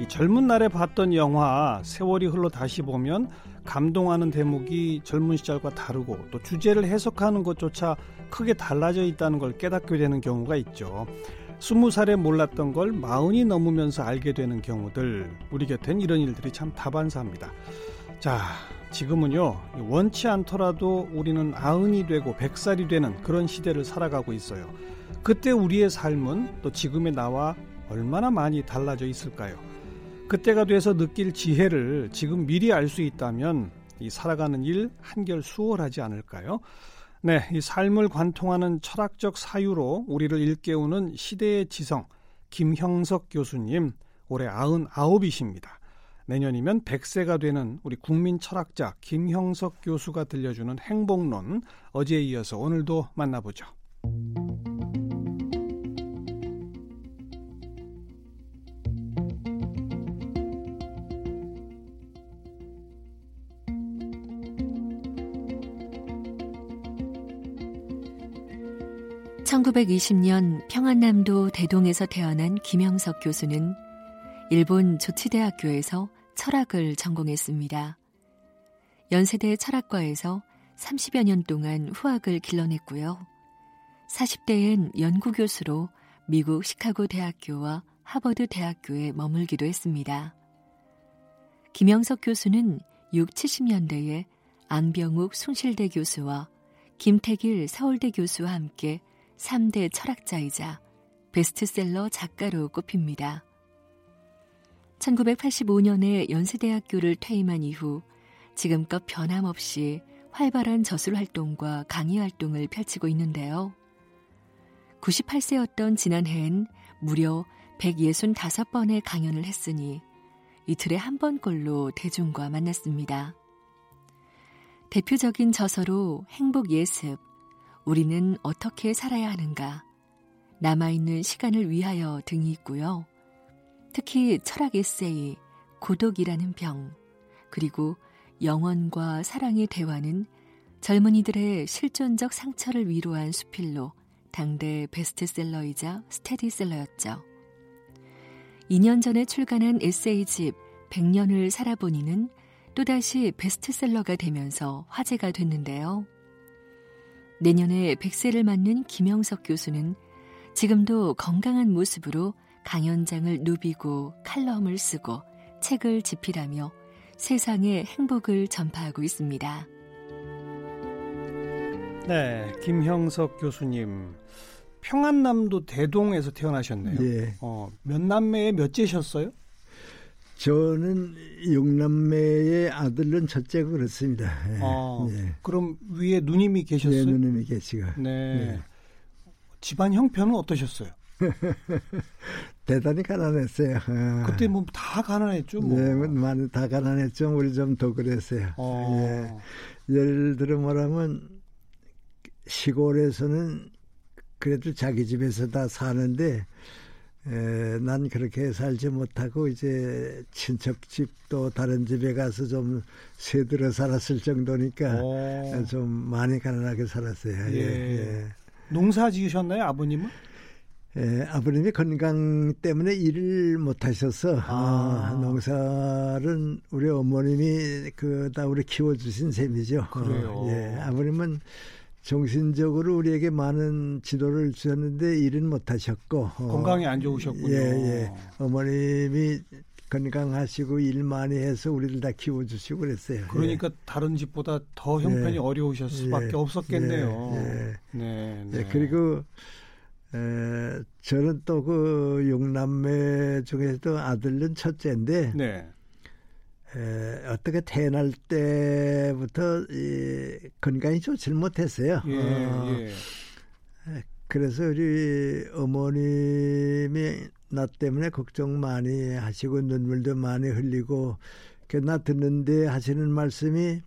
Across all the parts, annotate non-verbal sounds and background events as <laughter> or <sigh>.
이 젊은 날에 봤던 영화 세월이 흘러 다시 보면 감동하는 대목이 젊은 시절과 다르고 또 주제를 해석하는 것조차 크게 달라져 있다는 걸 깨닫게 되는 경우가 있죠. 스무 살에 몰랐던 걸 마흔이 넘으면서 알게 되는 경우들 우리 곁엔 이런 일들이 참 다반사입니다. 자, 지금은요, 원치 않더라도 우리는 아흔이 되고 백살이 되는 그런 시대를 살아가고 있어요. 그때 우리의 삶은 또 지금의 나와 얼마나 많이 달라져 있을까요? 그때가 돼서 느낄 지혜를 지금 미리 알 수 있다면 이 살아가는 일 한결 수월하지 않을까요? 네, 이 삶을 관통하는 철학적 사유로 우리를 일깨우는 시대의 지성 김형석 교수님 올해 아흔 아홉이십니다. 내년이면 100세가 되는 우리 국민 철학자 김형석 교수가 들려주는 행복론 어제에 이어서 오늘도 만나보죠. (1920년) 평안남도 대동에서 태어난 김형석 교수는 일본 조치대학교에서 철학을 전공했습니다. 연세대 철학과에서 30여 년 동안 후학을 길러냈고요. 40대엔 연구교수로 미국 시카고 대학교와 하버드 대학교에 머물기도 했습니다. 김영석 교수는 6, 70년대에 앙병욱 숭실대 교수와 김태길 서울대 교수와 함께 3대 철학자이자 베스트셀러 작가로 꼽힙니다. 1985년에 연세대학교를 퇴임한 이후 지금껏 변함없이 활발한 저술 활동과 강의 활동을 펼치고 있는데요. 98세였던 지난해엔 무려 165번의 강연을 했으니 이틀에 한 번꼴로 대중과 만났습니다. 대표적인 저서로 행복 예습, 우리는 어떻게 살아야 하는가, 남아있는 시간을 위하여 등이 있고요. 특히 철학 에세이, 고독이라는 병, 그리고 영원과 사랑의 대화는 젊은이들의 실존적 상처를 위로한 수필로 당대 베스트셀러이자 스테디셀러였죠. 2년 전에 출간한 에세이집 100년을 살아보니는 또다시 베스트셀러가 되면서 화제가 됐는데요. 내년에 100세를 맞는 김영석 교수는 지금도 건강한 모습으로 강연장을 누비고 칼럼을 쓰고 책을 집필하며 세상에 행복을 전파하고 있습니다. 네, 김형석 교수님. 평안남도 대동에서 태어나셨네요. 네. 어, 몇 남매의 몇째셨어요? 저는 육남매의 아들은 첫째고 그렇습니다. 어, 네. 그럼 위에 누님이 계셨어요? 네, 누님이 계시고. 네. 네. 집안 형편은 어떠셨어요? <laughs> 대단히 가난했어요. 어. 그때 뭐 다 가난했죠. 뭐. 네, 많이 다 가난했죠. 우리 좀 더 그랬어요. 어. 예. 예를 들어 뭐라면 시골에서는 그래도 자기 집에서 다 사는데 에, 난 그렇게 살지 못하고 이제 친척 집도 다른 집에 가서 좀 새들어 살았을 정도니까 오. 좀 많이 가난하게 살았어요. 예. 예. 예. 농사 지으셨나요, 아버님은? 예, 아버님이 건강 때문에 일을 못 하셔서 아. 어, 농사는 우리 어머님이 그다 우리 키워 주신 셈이죠. 그래요. 어, 예, 아버님은 정신적으로 우리에게 많은 지도를 주셨는데 일은 못 하셨고 어, 건강이 안 좋으셨군요. 예, 예. 어머님이 건강하시고 일 많이 해서 우리를 다 키워주시고 그랬어요. 그러니까 예. 다른 집보다 더 형편이 예. 어려우셨을 수밖에 예. 없었겠네요. 예. 네, 네. 네. 그리고 에, 저는 또그 육남매 중에서도 아들은 첫째인데 네. 에, 어떻게 태어날 때부터 이, 건강이 좋지 못했어요. 예, 어, 예. 그래서 우리 어머님이 나 때문에 걱정 많이 하시고 눈물도 많이 흘리고 그나 듣는데 하시는 말씀이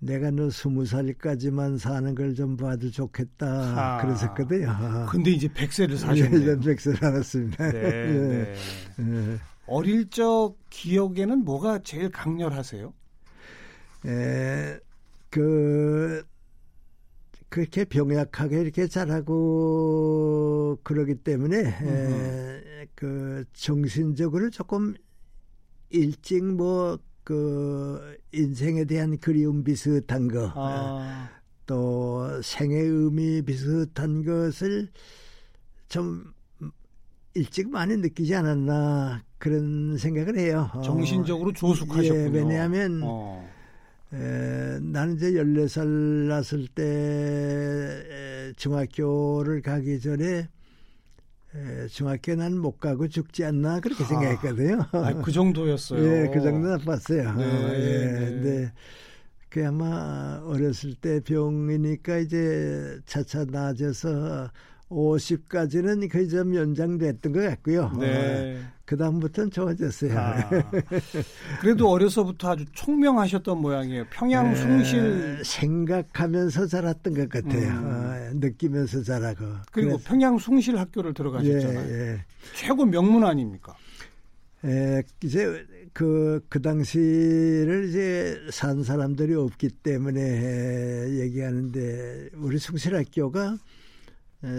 내가 너 스무 살까지만 사는 걸 좀 봐도 좋겠다 아, 그랬었거든요. 근데 이제 백세를 사셨네요. 예, 백세를 살았습니다. 네, <laughs> 네. 네. 어릴 적 기억에는 뭐가 제일 강렬하세요? 에, 그 그렇게 병약하게 이렇게 자라고 그러기 때문에 에, 그 정신적으로 조금 일찍 뭐 그 인생에 대한 그리움 비슷한 거, 아. 또 생의 의미 비슷한 것을 좀 일찍 많이 느끼지 않았나 그런 생각을 해요. 어. 정신적으로 조숙하셨군요. 예, 왜냐하면 어. 에, 나는 이제 14살 났을 때 중학교를 가기 전에 에, 중학교 난 못 가고 죽지 않나 그렇게 아, 생각했거든요. 아, 그 정도였어요. 예, 그 정도 나빴어요. 네, 어, 예, 네. 네. 그 아마 어렸을 때 병이니까 이제 차차 나아져서 50까지는 거의 좀 연장됐던 것 같고요. 네. 어, 그 다음부터는 좋아졌어요. 아, <laughs> 그래도 어려서부터 아주 총명하셨던 모양이에요. 평양 숭실 생각하면서 자랐던 것 같아요. 음. 어, 느끼면서 자라고. 그리고 그래서, 평양 숭실 학교를 들어가셨잖아요. 예, 예. 최고 명문 아닙니까? 에, 이제 그, 그 당시를 이제 산 사람들이 없기 때문에 얘기하는데 우리 숭실학교가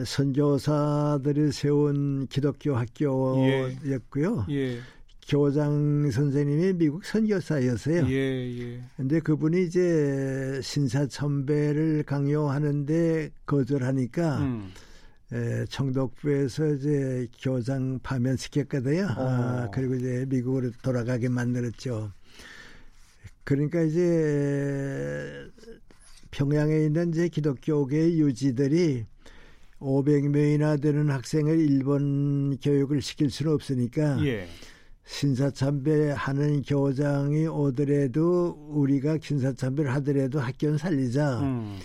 선교사들이 세운 기독교 학교였고요. 예. 예. 교장 선생님이 미국 선교사였어요. 예, 예. 근데 그분이 이제 신사참배를 강요하는데 거절하니까 음. 에, 청독부에서 이제 교장 파면시켰거든요. 어. 아, 그리고 이제 미국으로 돌아가게 만들었죠. 그러니까 이제 평양에 있는 이제 기독교계 유지들이 500명이나 되는 학생을 일본 교육을 시킬 수는 없으니까 예. 신사참배 하는 교장이 오더라도 우리가 신사참배를 하더라도 학교는 살리자. 음.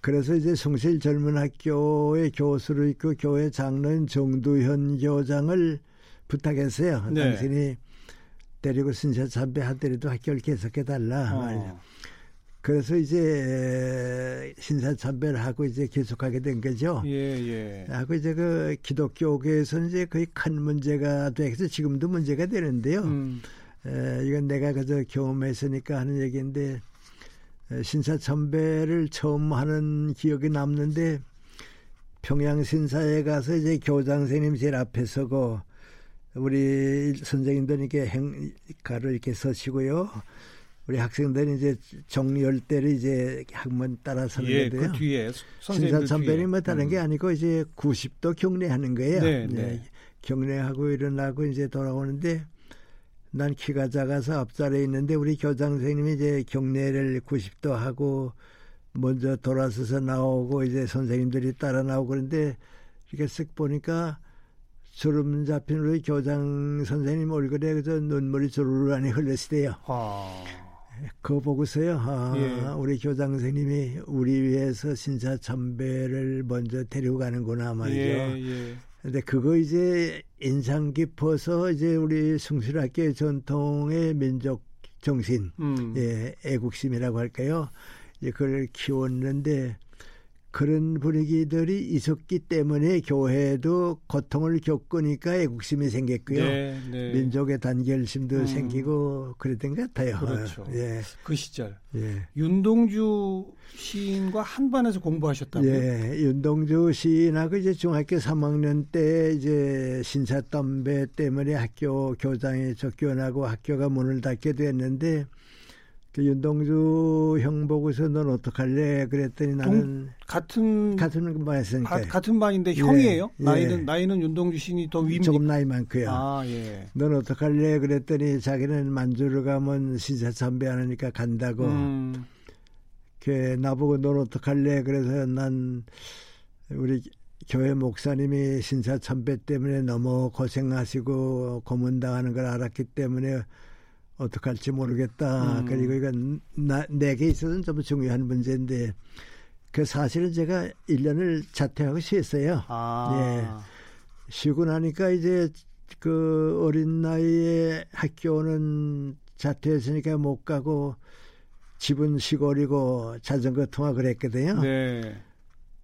그래서 이제 성실 젊은 학교의 교수로 있고 교회 장로인 정두현 교장을 부탁했어요. 네. 당신이 데리고 신사참배 하더라도 학교를 계속해 달라. 어. 그래서 이제 신사참배를 하고 이제 계속하게 된 거죠. 예, 예. 하고 이제 그 기독교계에서는 이제 거의 큰 문제가 돼서 지금도 문제가 되는데요. 음. 에, 이건 내가 그저 경험했으니까 하는 얘기인데 신사참배를 처음 하는 기억이 남는데 평양 신사에 가서 이제 교장 선생님 제일 앞에 서고 우리 선생님들 이렇게 행가를 이렇게 서시고요. 우리 학생들이 이제 정열 때를 이제 학문 따라 서는 예, 건데요. 그 뒤에 신사참배는 뭐 다른 음. 게 아니고 이제 90도 경례하는 거예요. 네, 네. 네. 경례하고 일어나고 이제 돌아오는데 난 키가 작아서 앞자리에 있는데 우리 교장 선생님이 이제 경례를 90도 하고 먼저 돌아서서 나오고 이제 선생님들이 따라 나오고 그런데 이렇게 쓱 보니까 주름 잡힌 우리 교장 선생님 얼굴에 그저 눈물이 주르르하니 흘렀어요. 아. 그거 보고서요. 아, 예. 우리 교장 선생님이 우리 위해서 신사 참배를 먼저 데리고 가는구나 말이죠. 예, 예. 근데 그거 이제 인상 깊어서 이제 우리 숭실학교의 전통의 민족 정신, 음. 예, 애국심이라고 할까요? 이제 그걸 키웠는데 그런 분위기들이 있었기 때문에 교회도 고통을 겪으니까 애국심이 생겼고요. 네, 네. 민족의 단결심도 음. 생기고 그랬던 것 같아요. 그렇죠. <laughs> 예. 그 시절. 예. 윤동주 시인과 한반에서 공부하셨다고요? 예. 윤동주 시인하고 이제 중학교 3학년 때 이제 신사담배 때문에 학교 교장이 쫓겨나고 학교가 문을 닫게 됐는데 그 윤동주 형 보고서 넌 어떡할래? 그랬더니 나는 같은 같은 반이었으니까 같은 반인데 형이에요? 예, 나이는 예. 나이는 윤동주 씨니 더 위입니까? 조금 나이 많고요. 아 예. 넌 어떡할래? 그랬더니 자기는 만주를 가면 신사참배 하니까 간다고. 음. 그 나보고 넌 어떡할래? 그래서 난 우리 교회 목사님이 신사참배 때문에 너무 고생하시고 고문당하는 걸 알았기 때문에 어떡할지 모르겠다. 음. 그리고 이건 나, 내게 있어서는 좀 중요한 문제인데 그 사실은 제가 1년을 자퇴하고 쉬었어요. 아. 예. 쉬고 나니까 이제 그 어린 나이에 학교는 자퇴했으니까 못 가고 집은 시골이고 자전거 통화 그랬거든요. 네.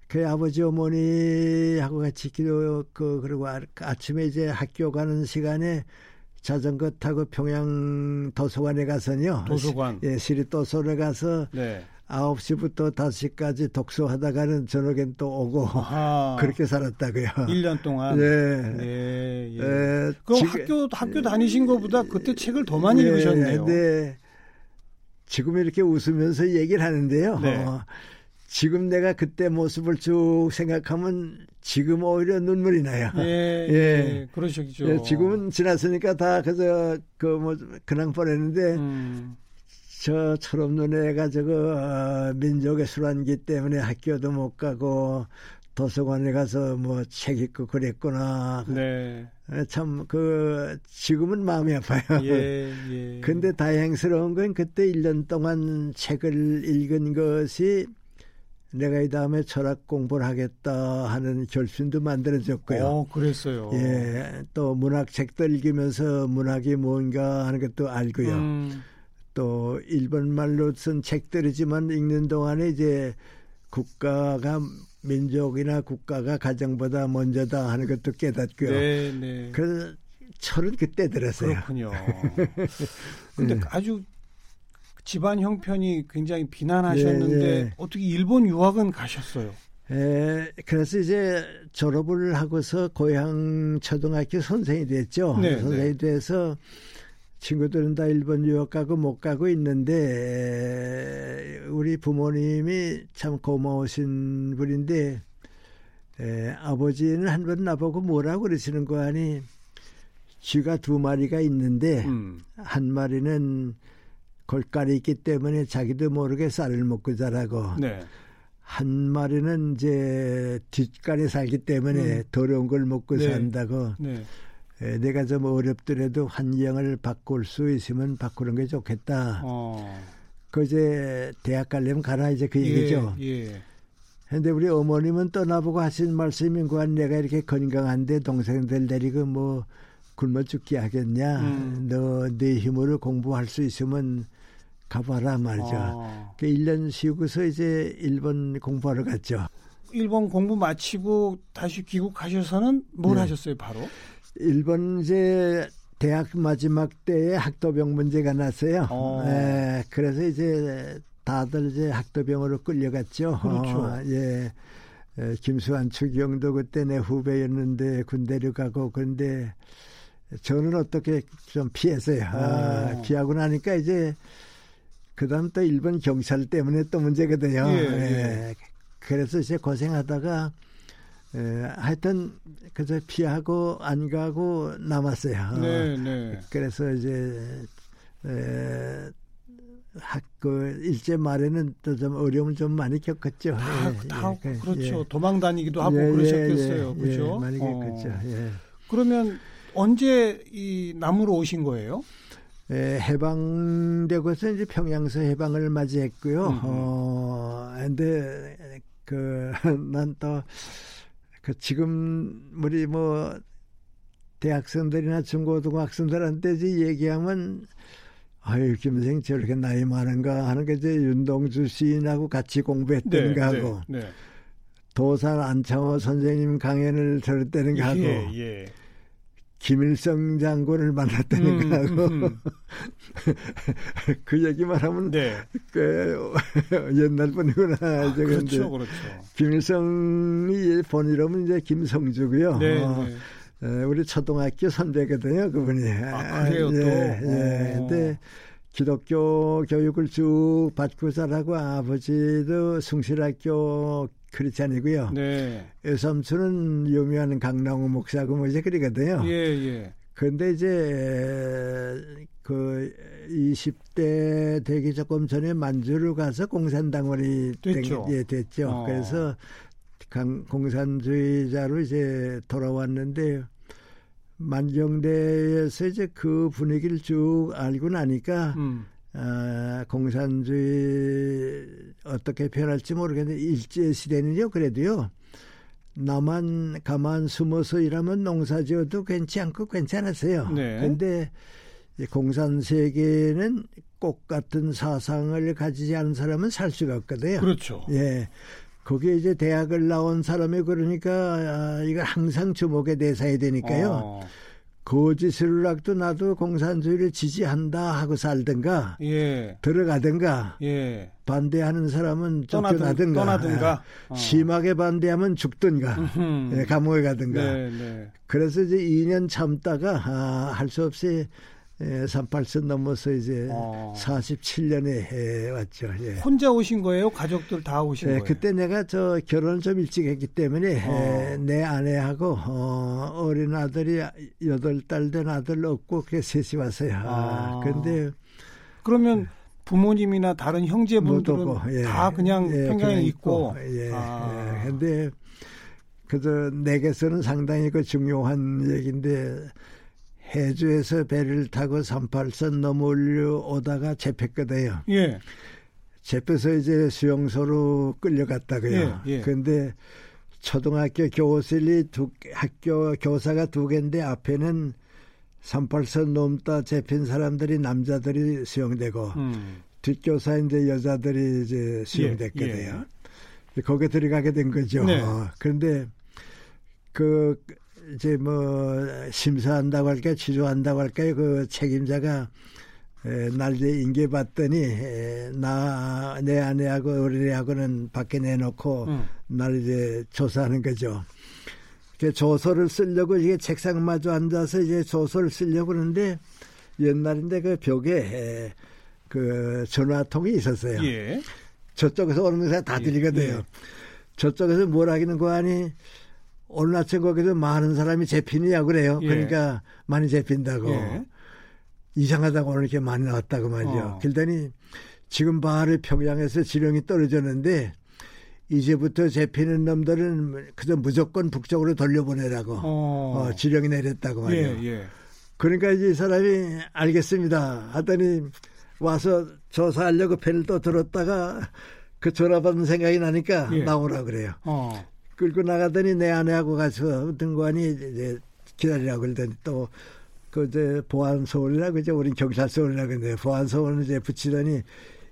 그 아버지 어머니하고 같이 기도 그 그리고 아, 아침에 이제 학교 가는 시간에 자전거 타고 평양 도서관에 가서요. 도서관. 예, 시리 도서관에 가서 네. 9시부터 5시까지 독서하다가는 저녁엔 또 오고 아하. <laughs> 그렇게 살았다고요. 1년 동안. 네. 예. 예. 예. 그럼 지금, 학교 학교 다니신 것보다 그때 책을 더 많이 예, 읽으셨네요. 네. 지금 이렇게 웃으면서 얘기를 하는데요. 네. 어, 지금 내가 그때 모습을 쭉 생각하면 지금 오히려 눈물이 나요. 예, <laughs> 예. 예 그러셨죠. 예, 지금은 지났으니까 다 그저 그뭐 그냥 보냈는데 음. 저처럼 눈에가 저거 어, 민족의 술안기 때문에 학교도 못 가고 도서관에 가서 뭐 책 읽고 그랬구나. 네. 어, 참, 그, 지금은 마음이 아파요. 예, 예. <laughs> 근데 다행스러운 건 그때 1년 동안 책을 읽은 것이 내가 이 다음에 철학 공부를 하겠다 하는 결심도 만들어졌고요. 어, 그랬어요. 예, 또 문학 책도 읽으면서 문학이 뭔가 하는 것도 알고요. 음. 또 일본 말로 쓴 책들이지만 읽는 동안에 이제 국가가 민족이나 국가가 가정보다 먼저다 하는 것도 깨닫고요. 네, 네. 그래서 철은 그때 들었어요. 그렇군요. <laughs> 근데 네. 아주 집안 형편이 굉장히 비난하셨는데 예, 예. 어떻게 일본 유학은 가셨어요? 예, 그래서 이제 졸업을 하고서 고향 초등학교 선생이 됐죠. 네, 선생이 네. 돼서 친구들은 다 일본 유학 가고 못 가고 있는데 우리 부모님이 참 고마우신 분인데 에, 아버지는 한 번 나보고 뭐라고 그러시는 거 아니 쥐가 두 마리가 있는데 음. 한 마리는 골깔이 있기 때문에 자기도 모르게 쌀을 먹고 자라고 네. 한 마리는 이제 뒷간에 살기 때문에 음. 더러운 걸 먹고 네. 산다고 네. 에, 내가 좀 어렵더라도 환경을 바꿀 수 있으면 바꾸는 게 좋겠다. 어. 그 이제 대학 가려면 가라 이제 그 예, 얘기죠. 예. 근데 우리 어머님은 떠나보고 하신 말씀인 거한 내가 이렇게 건강한데 동생들 데리고 뭐 굶어 죽기 하겠냐. 음. 너내 힘으로 공부할 수 있으면 가봐라 말이죠. 아. 그 1년 쉬고서 이제 일본 공부하러 갔죠. 일본 공부 마치고 다시 귀국하셔서는 뭘 네. 하셨어요, 바로? 일본 이제 대학 마지막 때에 학도병 문제가 났어요. 어. 네, 그래서 이제 다들 이제 학도병으로 끌려갔죠. 그렇죠. 어, 예. 김수환 추경도 그때 내 후배였는데 군대를 가고 그런데 저는 어떻게 좀 피했어요. 아, 어. 피하고 나니까 이제 그다음 또 일본 경찰 때문에 또 문제거든요. 예, 예. 예. 그래서 이제 고생하다가 에, 하여튼 그저 피하고 안 가고 남았어요. 네, 네. 그래서 이제 에, 학그 일제 말에는 또 좀 어려움을 좀 많이 겪었죠. 다, 예, 다 예, 그, 그렇죠. 예. 도망 다니기도 하고 예, 그러셨겠어요. 예, 그렇죠. 많이 겪었죠. 어. 그러면 언제 이 남으로 오신 거예요? 에, 해방되고서 이제 평양서 해방을 맞이했고요. 음. 어, 근데 그 <laughs> 난 또 그 지금 우리 뭐 대학생들이나 중고등학생들한테 이제 얘기하면 아유 김생 저렇게 나이 많은가 하는 게 이제 윤동주 시인하고 같이 공부했던 네, 거하고 네, 네. 도산 안창호 선생님 강연을 들었다는 거하고 예, 예. 김일성 장군을 만났다는 음, 거하고 음, 음. <laughs> 그 얘기만 하면 네. 그 <laughs> 옛날 분이구나. 아, 그렇죠, 그렇죠. 김일성이 본 이름은 이제 김성주고요. 네, 어, 네. 우리 초등학교 선배거든요, 그분이. 아, 그래요, 예, 또? 예. 어. 근데 기독교 교육을 쭉 받고 자라고 아버지도 숭실학교 크리스찬이고요. 네. 여삼촌은 유명한 강남호 목사고 뭐 이제 그러거든요. 예, 예. 근데 이제 그 20대 되기 조금 전에 만주를 가서 공산당원이 됐죠. 된, 예, 됐죠. 어. 그래서 강, 공산주의자로 이제 돌아왔는데 만경대에서 이제 그 분위기를 쭉 알고 나니까 음. 아, 공산주의 어떻게 변할지 모르겠는데 일제 시대는요 그래도요 나만 가만 숨어서 일하면 농사 지어도 괜찮고 괜찮았어요. 네. 근데 공산 세계는 꽃 같은 사상을 가지지 않은 사람은 살 수가 없거든요. 그렇죠. 예. 거기에 이제 대학을 나온 사람이 그러니까 아, 이걸 항상 주목의 대사야 되니까요. 어. 거짓을락도 나도 공산주의를 지지한다 하고 살든가 예. 들어가든가 예. 반대하는 사람은 쫓겨나든가 떠나든가. 어. 심하게 반대하면 죽든가 음. 예, 감옥에 가든가 네, 네. 그래서 이제 2년 참다가 아, 할 수 없이 예, 38선 넘어서 이제 어. 47년에 예, 왔죠. 예. 혼자 오신 거예요? 가족들 다 오신 예, 거예요? 그때 내가 저 결혼을 좀 일찍 했기 때문에 어. 예, 내 아내하고 어, 어린 아들이 여덟 달 된 아들 없고 그게 셋이 왔어요. 아. 아, 근데 그러면 부모님이나 다른 못 형제분들은 오고 예. 다 그냥 예, 평양에 그냥 있고. 예. 아. 예. 근데 그저 내게서는 상당히 그 중요한 얘기인데 해주에서 배를 타고 38선 넘어올려 오다가 잡혔거든요. 예. 잡혀서 이제 수용소로 끌려갔다고요. 예, 예. 근데 초등학교 교실이 두 학교 교사가 두 개인데 앞에는 38선 넘다 잡힌 사람들이 남자들이 수용되고 음. 뒷교사 이제 여자들이 이제 수용됐거든요. 예, 거기에 들어가게 된 거죠. 네. 어, 그런데 그 이제 뭐 심사한다고 할까요, 취조한다고 할까요, 그 책임자가 에, 날 이제 인계받더니 에, 나, 내 아내하고 어린애하고는 밖에 내놓고 음. 날 이제 조사하는 거죠. 그 조서를 쓰려고 이게 책상 마주 앉아서 이제 조서를 쓰려고 그러는데 옛날인데 그 벽에 에, 그 전화통이 있었어요. 예. 저쪽에서 오는 것에 다 예, 들리거든요. 예. 저쪽에서 뭘 하기는 거하니 오늘 아침 거기서 많은 사람이 잡히느냐 그래요. 예. 그러니까 많이 잡힌다고. 예. 이상하다고 오늘 이렇게 많이 나왔다고 말이죠. 어. 그러더니 지금 바로 평양에서 지령이 떨어졌는데 이제부터 잡히는 놈들은 그저 무조건 북쪽으로 돌려보내라고 어. 어, 지령이 내렸다고 말이에요. 예, 예. 그러니까 이제 이 사람이 알겠습니다 하더니 와서 조사하려고 배를 또 들었다가 그 전화 받는 생각이 나니까 예. 나오라 그래요. 어. 끌고 나가더니 내 아내하고 가서 등관이 이제 기다리라고 그러더니 또그 이제 보안소원이라고 이제 우린 경찰서원이라고 했는데 보안소원을 이제 붙이더니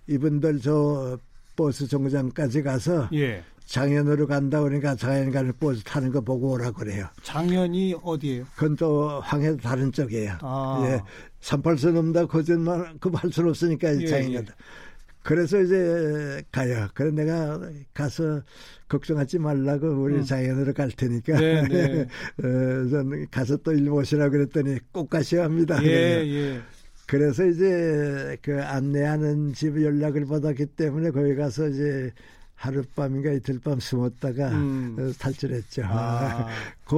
이분들 저 버스 정거장까지 가서 예. 장현으로 간다 그러니까 장현 가는 버스 타는 거 보고 오라 그래요. 장현이 어디예요? 그건 또 황해도 다른 쪽이에요. 아. 예. 38선 넘다 거짓말 그 할 수는 없으니까 예, 장인가다. 그래서 이제 가요. 그래 내가 가서 걱정하지 말라고 우리 음. 장인으로 갈 테니까. 네, 네. <laughs> 어, 전 가서 또 일 모시라 그랬더니 꼭 가셔야 합니다. 예, 예. 그래서 이제 그 안내하는 집 연락을 받았기 때문에 거기 가서 이제 하룻밤인가 이틀밤 숨었다가 음. 어, 탈출했죠. 아. <laughs> 그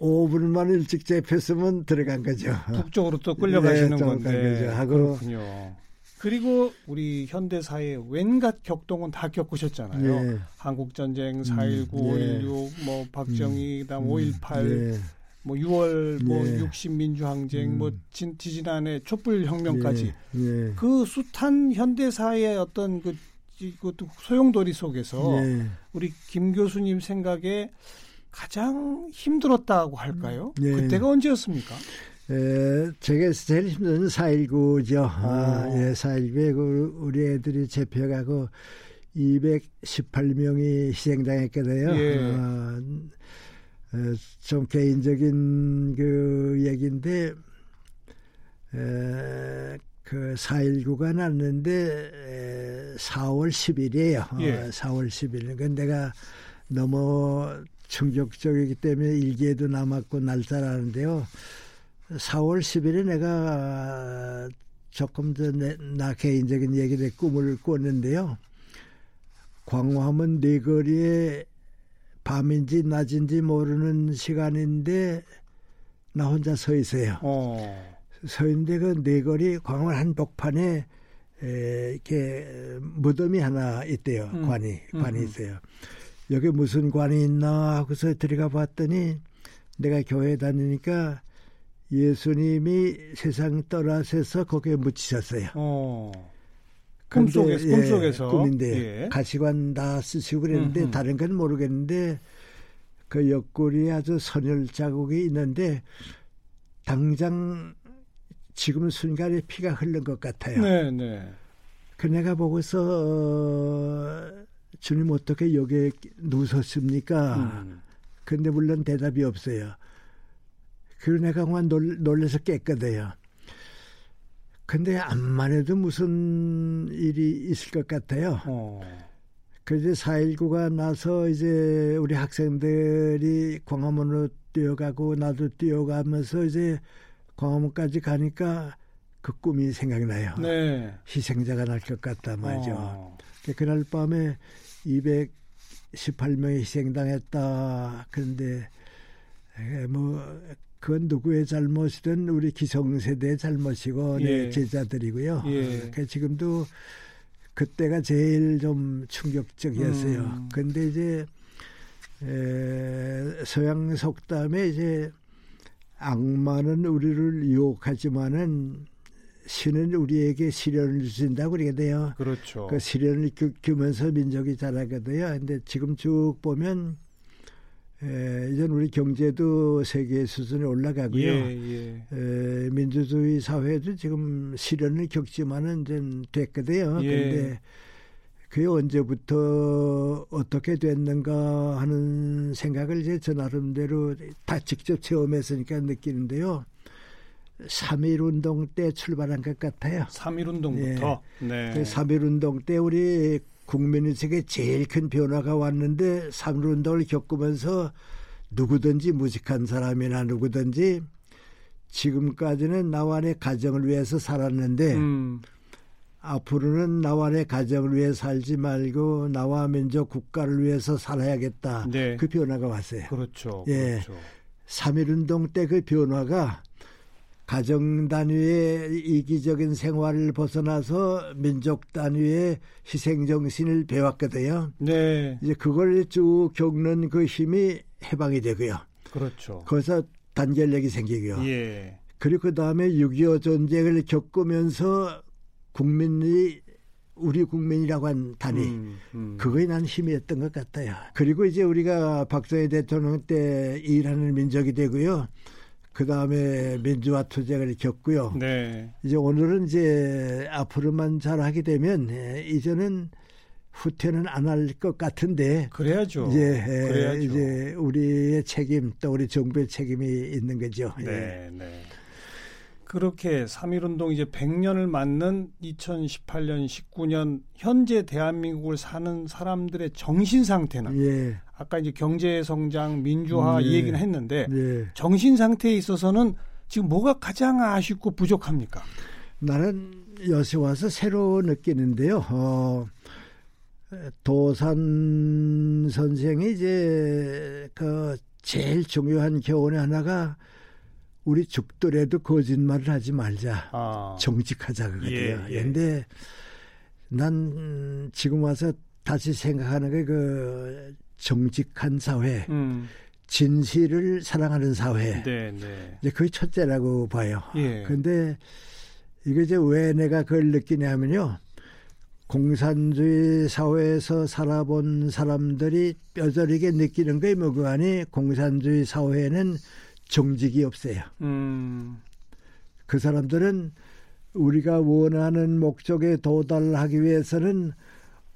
5분만 일찍 잡혔으면 들어간 거죠. 북쪽으로 또 끌려가시는 <laughs> 네, 좀 건데. 간 거죠. 하고 그렇군요. 그리고 우리 현대 사회 웬갓 격동은 다 겪으셨잖아요. 예. 한국 전쟁 4.19, 예. 5.16, 뭐 박정희, 그다음 음, 5.18, 예. 뭐 6월 뭐 예. 60 민주항쟁, 음. 뭐 진, 지난해 촛불 혁명까지 예. 예. 그 숱한 현대 사회의 어떤 그 이것도 소용돌이 속에서 예. 우리 김 교수님 생각에 가장 힘들었다고 할까요? 예. 그때가 언제였습니까? 에, 제가 제일 힘든 4.19죠. 아, 어. 예, 4.19에 그 우리 애들이 잡혀가고 218명이 희생당했거든요. 예. 어, 어, 좀 개인적인 그 얘기인데, 에, 그 4.19가 났는데 에, 4월 10일이에요. 예. 어, 4월 10일. 그 내가 너무 충격적이기 때문에 일기에도 남았고 날짜라는데요. 4월 10일에 내가 조금 전에 나 개인적인 얘기를 꿈을 꿨는데요. 광화문 네거리에 밤인지 낮인지 모르는 시간인데 나 혼자 서 있어요. 어. 서 있는데 그 네거리 광화문 한복판에 에, 이렇게 무덤이 하나 있대요. 음. 관이 관이 음, 음. 있어요. 여기 무슨 관이 있나 하고서 들어가 봤더니 내가 교회 다니니까 예수님이 세상 떠나셔서 거기에 묻히셨어요. 어. 꿈속에서 예, 꿈속에서 꿈인데 예. 가시관 다 쓰시고 그랬는데 음흠. 다른 건 모르겠는데 그 옆구리에 아주 선혈 자국이 있는데 당장 지금 순간에 피가 흐른 것 같아요. 네, 네. 그 내가 보고서 어, 주님 어떻게 여기에 누우셨습니까? 음. 근데 물론 대답이 없어요. 그리고 내가 그만 놀, 놀래서 깼거든요. 근데 암만 해도 무슨 일이 있을 것 같아요. 어. 그래서 4.19가 나서 이제 우리 학생들이 광화문으로 뛰어가고 나도 뛰어가면서 이제 광화문까지 가니까 그 꿈이 생각나요. 네. 희생자가 날 것 같다 말이죠. 어. 그날 밤에 218명이 희생당했다. 그런데 뭐 그건 누구의 잘못이든 우리 기성세대의 잘못이고 예. 내 제자들이고요. 예. 그 지금도 그때가 제일 좀 충격적이었어요. 음. 근데 이제 에, 서양 속담에 이제 악마는 우리를 유혹하지만은 신은 우리에게 시련을 주신다고 그러거든요. 그렇죠. 그 시련을 겪으면서 민족이 자라거든요. 근데 지금 쭉 보면 에, 이젠 우리 경제도 세계 수준에 올라가고요. 예, 예. 에, 민주주의 사회도 지금 시련을 겪지만은 좀 됐거든요. 예. 근데 그게 언제부터 어떻게 됐는가 하는 생각을 이제 저 나름대로 다 직접 체험했으니까 느끼는데요. 3.1 운동 때 출발한 것 같아요. 3.1 운동부터? 네. 네. 그 3.1 운동 때 우리 국민의식에 제일 큰 변화가 왔는데 3.1 운동을 겪으면서 누구든지 무식한 사람이나 누구든지 지금까지는 나와 내 가정을 위해서 살았는데 음. 앞으로는 나와 내 가정을 위해 살지 말고 나와 민족 국가를 위해서 살아야겠다. 네. 그 변화가 왔어요. 그렇죠. 예. 그렇죠. 3.1운동 때 그 변화가 가정 단위의 이기적인 생활을 벗어나서 민족 단위의 희생 정신을 배웠거든요. 네. 이제 그걸 쭉 겪는 그 힘이 해방이 되고요. 그렇죠. 거기서 단결력이 생기고요. 예. 그리고 그 다음에 6.25 전쟁을 겪으면서 국민이 우리 국민이라고 한 단위 음, 음. 그거에 난 힘이었던 것 같아요. 그리고 이제 우리가 박정희 대통령 때 일하는 민족이 되고요. 그 다음에 민주화 투쟁을 겪고요. 네. 이제 오늘은 이제 앞으로만 잘 하게 되면 예, 이제는 후퇴는 안 할 것 같은데. 그래야죠. 이제 예, 그래야죠. 이제 우리의 책임 또 우리 정부의 책임이 있는 거죠. 예. 네, 네. 그렇게 3.1운동 이제 100년을 맞는 2018년, 19년 현재 대한민국을 사는 사람들의 정신 상태는 예. 아까 이제 경제 성장, 민주화 네. 이 얘기는 했는데 네. 정신 상태에 있어서는 지금 뭐가 가장 아쉽고 부족합니까? 나는 여기 와서 새로 느끼는데요. 어, 도산 선생이 이제 그 제일 중요한 교훈의 하나가 우리 죽더라도 거짓말을 하지 말자. 아. 정직하자 그거예요. 예, 예. 근데 난 지금 와서 다시 생각하는 게 그 정직한 사회, 음. 진실을 사랑하는 사회. 네, 네. 이제 그게 첫째라고 봐요. 예. 근데 이게 이제 왜 내가 그걸 느끼냐면요. 공산주의 사회에서 살아본 사람들이 뼈저리게 느끼는 게 뭐그아니 공산주의 사회에는 정직이 없어요. 음. 그 사람들은 우리가 원하는 목적에 도달하기 위해서는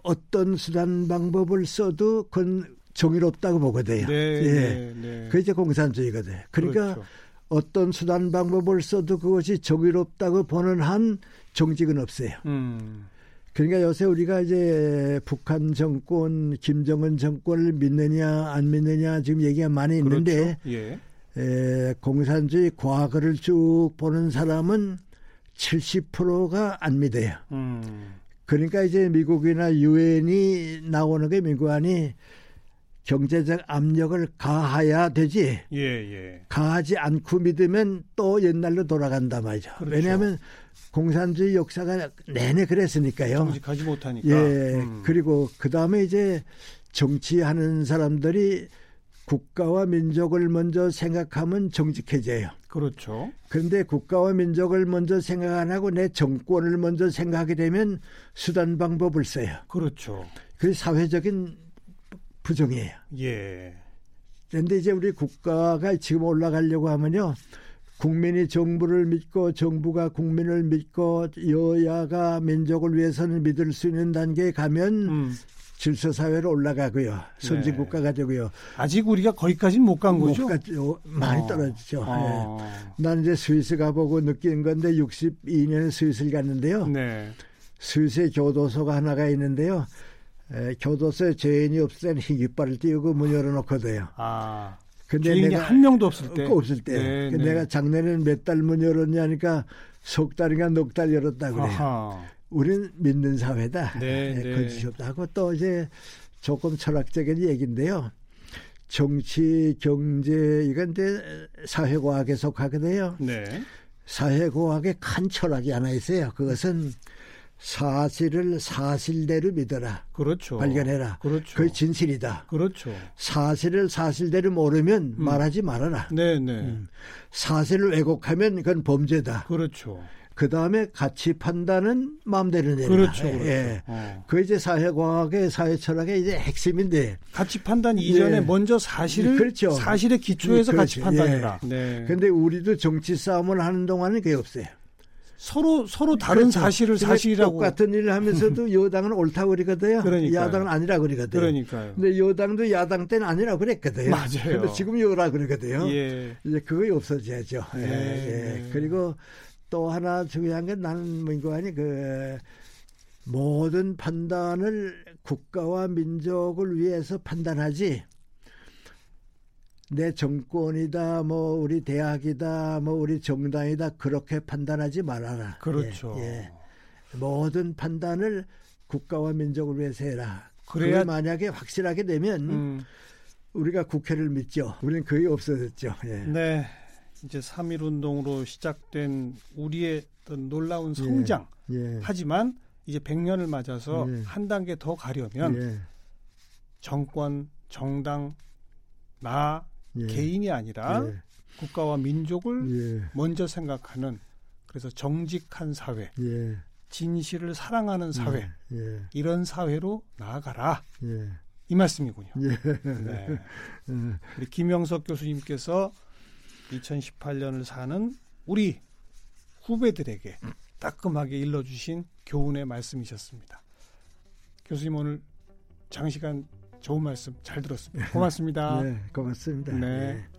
어떤 수단 방법을 써도 그건 정의롭다고 보거든요. 네, 예. 네, 네. 그게 이제 공산주의거든. 요 그러니까 그렇죠. 어떤 수단 방법을 써도 그것이 정의롭다고 보는 한 정직은 없어요. 음. 그러니까 요새 우리가 이제 북한 정권, 김정은 정권을 믿느냐 안 믿느냐 지금 얘기가 많이 있는데 그렇죠. 예. 에, 공산주의 과거를 쭉 보는 사람은 70%가 안 믿어요. 음. 그러니까 이제 미국이나 유엔이 나오는 게 민관이 경제적 압력을 가해야 되지. 예, 예. 가하지 않고 믿으면 또 옛날로 돌아간다 말이죠. 그렇죠. 왜냐하면 공산주의 역사가 내내 그랬으니까요. 정직하지 못하니까. 예. 음. 그리고 그 다음에 이제 정치하는 사람들이 국가와 민족을 먼저 생각하면 정직해져요. 그렇죠. 그런데 국가와 민족을 먼저 생각 안 하고 내 정권을 먼저 생각하게 되면 수단 방법을 써요. 그렇죠. 그게 사회적인 부정이에요. 예. 그런데 이제 우리 국가가 지금 올라가려고 하면요. 국민이 정부를 믿고 정부가 국민을 믿고 여야가 민족을 위해서는 믿을 수 있는 단계에 가면 음. 질서 사회로 올라가고요. 선진 네. 국가가 되고요. 아직 우리가 거기까지는 못 간 거죠. 못. 많이 어. 떨어지죠. 어. 예. 난 이제 스위스 가보고 느낀 건데 62년에 스위스를 갔는데요. 네. 스위스에 교도소가 하나가 있는데요. 에, 교도소에 죄인이 없을 때는 희귀발을 띄우고 문 열어놓거든요. 아. 근데 내가 한 명도 없을 때. 없을 때 네, 그 네. 내가 작년에는 몇 달 문 열었냐니까 석 달인가 넉 달 열었다 그래요. 아하. 우리는 믿는 사회다. 네, 예, 네. 없다 하고 또 이제 조금 철학적인 얘기인데요. 정치, 경제 이건 이제 사회과학에 속하거든요. 네. 사회과학에 큰 철학이 하나 있어요. 그것은 사실을 사실대로 믿어라. 그렇죠. 발견해라. 그렇죠. 그게 진실이다. 그렇죠. 사실을 사실대로 모르면 음. 말하지 말아라. 네, 네. 음. 사실을 왜곡하면 그건 범죄다. 그렇죠. 그 다음에 가치 판단은 마음대로 내라. 그렇죠. 그렇죠. 예. 어. 그 이제 사회과학의 사회철학의 이제 핵심인데. 가치 판단 이전에 예. 먼저 사실을 그렇죠. 사실에 기초해서 예, 가치 그렇죠. 판단해라. 네. 근데 우리도 정치 싸움을 하는 동안은 그게 없어요. 서로 서로 다른 그렇죠. 사실을 사실이라고 똑같은 일을 하면서도 <laughs> 여당은 옳다고 그러거든요. 그러니까요. 야당은 아니라고 그러거든요. 그러니까요. 근데 여당도 야당 때는 아니라고 그랬거든요. 맞아요. 근데 지금 여라 그러거든요. 예. 이제 그거 없어져야죠. 예, 네, 예. 네. 그리고 또 하나 중요한 건 나는 아니 그 모든 판단을 국가와 민족을 위해서 판단하지 내 정권이다 뭐 우리 대학이다 뭐 우리 정당이다 그렇게 판단하지 말아라. 그렇죠. 예, 예. 모든 판단을 국가와 민족을 위해서 해라. 그래야- 만약에 확실하게 되면 음, 우리가 국회를 믿죠. 우리는 거의 없어졌죠. 예. 네. 이제 3.1 운동으로 시작된 우리의 어떤 놀라운 성장. 예. 하지만 이제 100년을 맞아서 예. 한 단계 더 가려면 예. 정권, 정당, 나 예. 개인이 아니라 예. 국가와 민족을 예. 먼저 생각하는 그래서 정직한 사회, 예. 진실을 사랑하는 사회 예. 이런 사회로 나아가라 예. 이 말씀이군요. 예. 네. 음. 우리 김영석 교수님께서 2018년을 사는 우리 후배들에게 따끔하게 일러주신 교훈의 말씀이셨습니다. 교수님 오늘 장시간 좋은 말씀 잘 들었습니다. 고맙습니다. <laughs> 네, 고맙습니다. 네. 예.